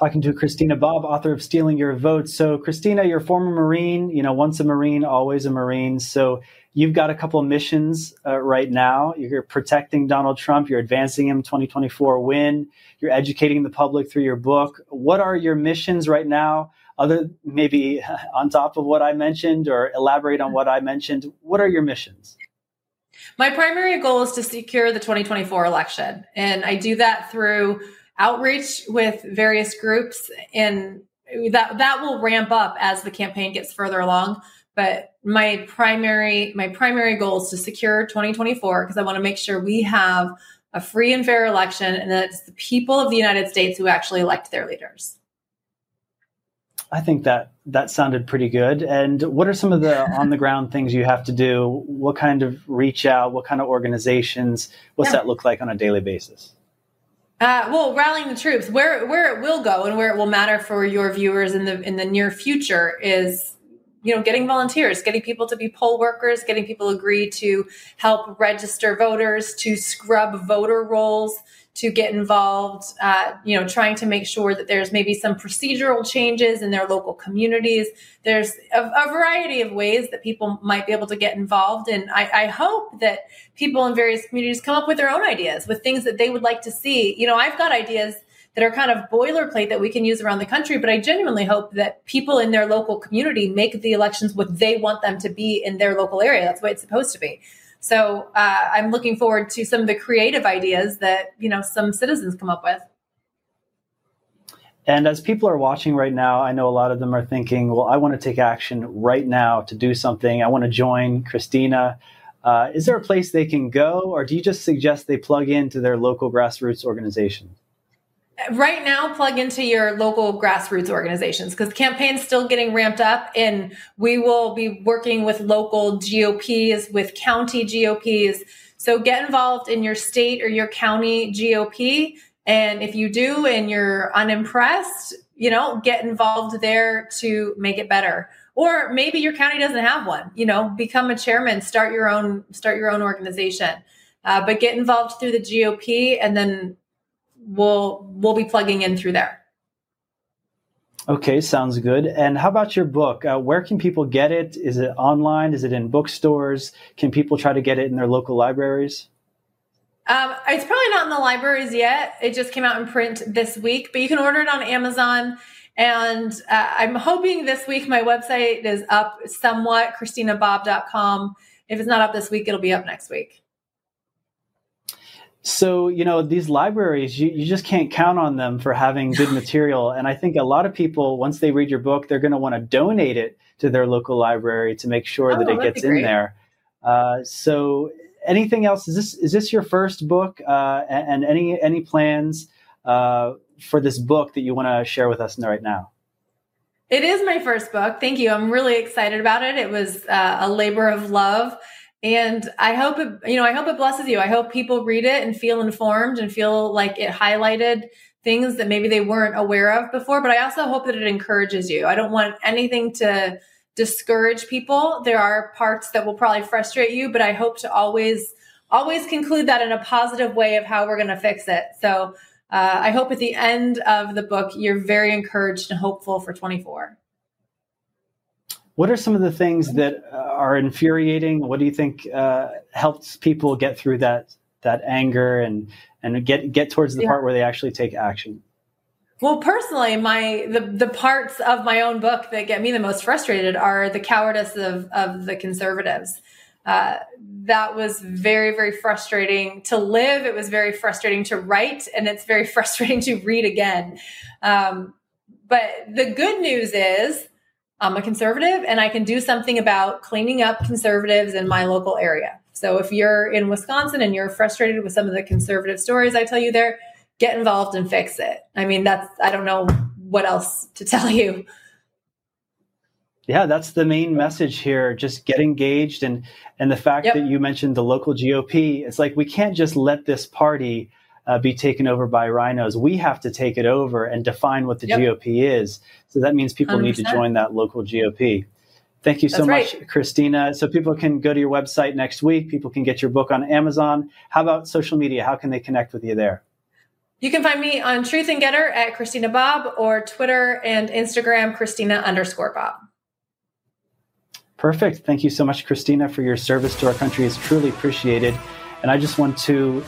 Speaker 1: Talking to Christina Bobb, author of Stealing Your Vote. So, Christina, you're a former Marine, you know, once a Marine, always a Marine. So, you've got a couple missions uh, right now. You're protecting Donald Trump, you're advancing him 2024 win, you're educating the public through your book. What are your missions right now? Other maybe on top of what I mentioned, or elaborate on what I mentioned. What are your missions?
Speaker 4: My primary goal is to secure the 2024 election. And I do that through outreach with various groups and that that will ramp up as the campaign gets further along. But my primary my primary goal is to secure 2024 because i want to make sure we have a free and fair election and that it's the people of the united states who actually elect their leaders.
Speaker 1: I think that that sounded pretty good. And what are some of the on the ground things you have to do? What kind of reach out? What kind of organizations? What's yeah. that look like on a daily basis
Speaker 4: uh, well, rallying the troops, where where it will go and where it will matter for your viewers in the in the near future is, you know, getting volunteers, getting people to be poll workers, getting people agree to help register voters, to scrub voter rolls, to get involved, uh, you know, trying to make sure that there's maybe some procedural changes in their local communities. There's a, a variety of ways that people might be able to get involved. And I, I, hope that people in various communities come up with their own ideas, with things that they would like to see. You know, I've got ideas that are kind of boilerplate that we can use around the country, but I genuinely hope that people in their local community make the elections what they want them to be in their local area. That's way it's supposed to be. So uh, I'm looking forward to some of the creative ideas that you know some citizens come up with.
Speaker 1: And as people are watching right now, I know a lot of them are thinking, well, I want to take action right now to do something. I want to join Christina. Uh, is there a place they can go, or do you just suggest they plug into their local grassroots organization?
Speaker 4: Right now plug into your local grassroots organizations because campaign's still getting ramped up and we will be working with local GOPs, with county GOPs. So get involved in your state or your county GOP. And if you do and you're unimpressed, you know, get involved there to make it better. Or maybe your county doesn't have one, you know, become a chairman, start your own, start your own organization. Uh, but get involved through the GOP and then we'll we'll be plugging in through there.
Speaker 1: Okay, sounds good. And how about your book? Uh, where can people get it? Is it online? Is it in bookstores? Can people try to get it in their local libraries?
Speaker 4: Um, it's probably not in the libraries yet. It just came out in print this week, but you can order it on Amazon. And uh, I'm hoping this week my website is up somewhat, christinabobb.com. If it's not up this week, it'll be up next week.
Speaker 1: So, you know, these libraries, you, you just can't count on them for having good material. And I think a lot of people, once they read your book, they're going to want to donate it to their local library to make sure oh, that it gets in there. Uh, so, anything else? Is this is this your first book? Uh, and, and, any any plans uh, for this book that you want to share with us right now?
Speaker 4: It is my first book. Thank you. I'm really excited about it. It was uh, a labor of love. And I hope it, you know, I hope it blesses you. I hope people read it and feel informed and feel like it highlighted things that maybe they weren't aware of before. But I also hope that it encourages you. I don't want anything to discourage people. There are parts that will probably frustrate you, but I hope to always, always conclude that in a positive way of how we're going to fix it. So uh, I hope at the end of the book, you're very encouraged and hopeful for 24.
Speaker 1: What are some of the things that uh, are infuriating? What do you think uh, helps people get through that that anger and and get get towards the yeah. part where they actually take action?
Speaker 4: Well, personally, my the the parts of my own book that get me the most frustrated are the cowardice of of the conservatives. Uh, that was very very frustrating to live. It was very frustrating to write, and it's very frustrating to read again. Um, but the good news is I'm a conservative and I can do something about cleaning up conservatives in my local area. So if you're in Wisconsin and you're frustrated with some of the conservative stories I tell you there, get involved and fix it. I mean, that's, I don't know what else to tell you.
Speaker 1: Yeah, that's the main message here. Just get engaged and and the fact yep. that you mentioned the local GOP, it's like we can't just let this party uh, be taken over by RINOs. We have to take it over and define what the yep. GOP is. So that means people 100%. need to join that local GOP. Thank you so That's much, right. Christina. So people can go to your website next week. People can get your book on Amazon. How about social media? How can they connect with you there?
Speaker 4: You can find me on Truth and Gettr at Christina Bobb or Twitter and Instagram, Christina underscore Bobb.
Speaker 1: Perfect. Thank you so much, Christina, for your service to our country. It's truly appreciated. And I just want to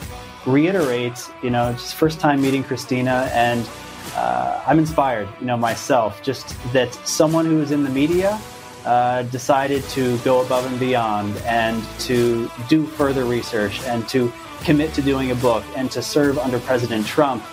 Speaker 1: reiterate, you know, just first time meeting Christina, and uh, I'm inspired, you know, myself, just that someone who is in the media uh, decided to go above and beyond and to do further research and to commit to doing a book and to serve under President Trump.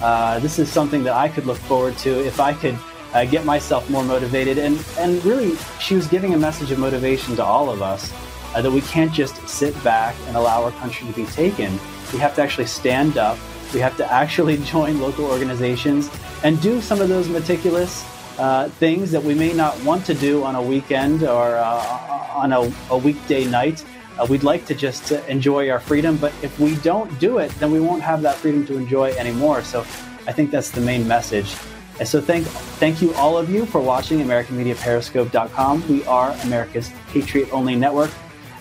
Speaker 1: Uh, this is something that I could look forward to if I could uh, get myself more motivated. And, and really, she was giving a message of motivation to all of us uh, that we can't just sit back and allow our country to be taken. We have to actually stand up. We have to actually join local organizations and do some of those meticulous uh, things that we may not want to do on a weekend or uh, on a, a, weekday night. Uh, we'd like to just enjoy our freedom, but if we don't do it, then we won't have that freedom to enjoy anymore. So I think that's the main message. And so thank, thank you all of you for watching AmericanMediaPeriscope.com. We are America's Patriot Only Network.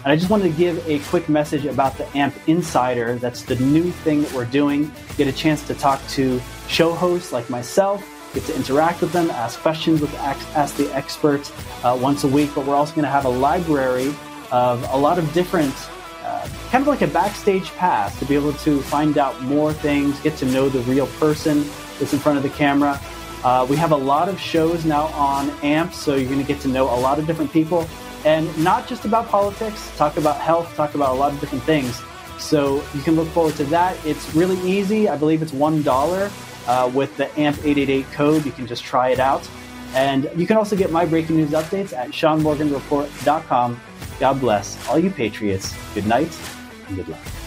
Speaker 1: And I just wanted to give a quick message about the AMP Insider. That's the new thing that we're doing. Get a chance to talk to show hosts like myself, get to interact with them, ask questions with Ask the Experts uh, once a week. But we're also going to have a library of a lot of different, uh, kind of like a backstage pass to be able to find out more things, get to know the real person that's in front of the camera. Uh, we have a lot of shows now on AMP, so you're going to get to know a lot of different people and not just about politics, talk about health, talk about a lot of different things. So you can look forward to that. It's really easy. I believe it's $1 uh, with the AMP888 code. You can just try it out. And you can also get my breaking news updates at SeanMorganReport.com. God bless all you patriots. Good night and good luck.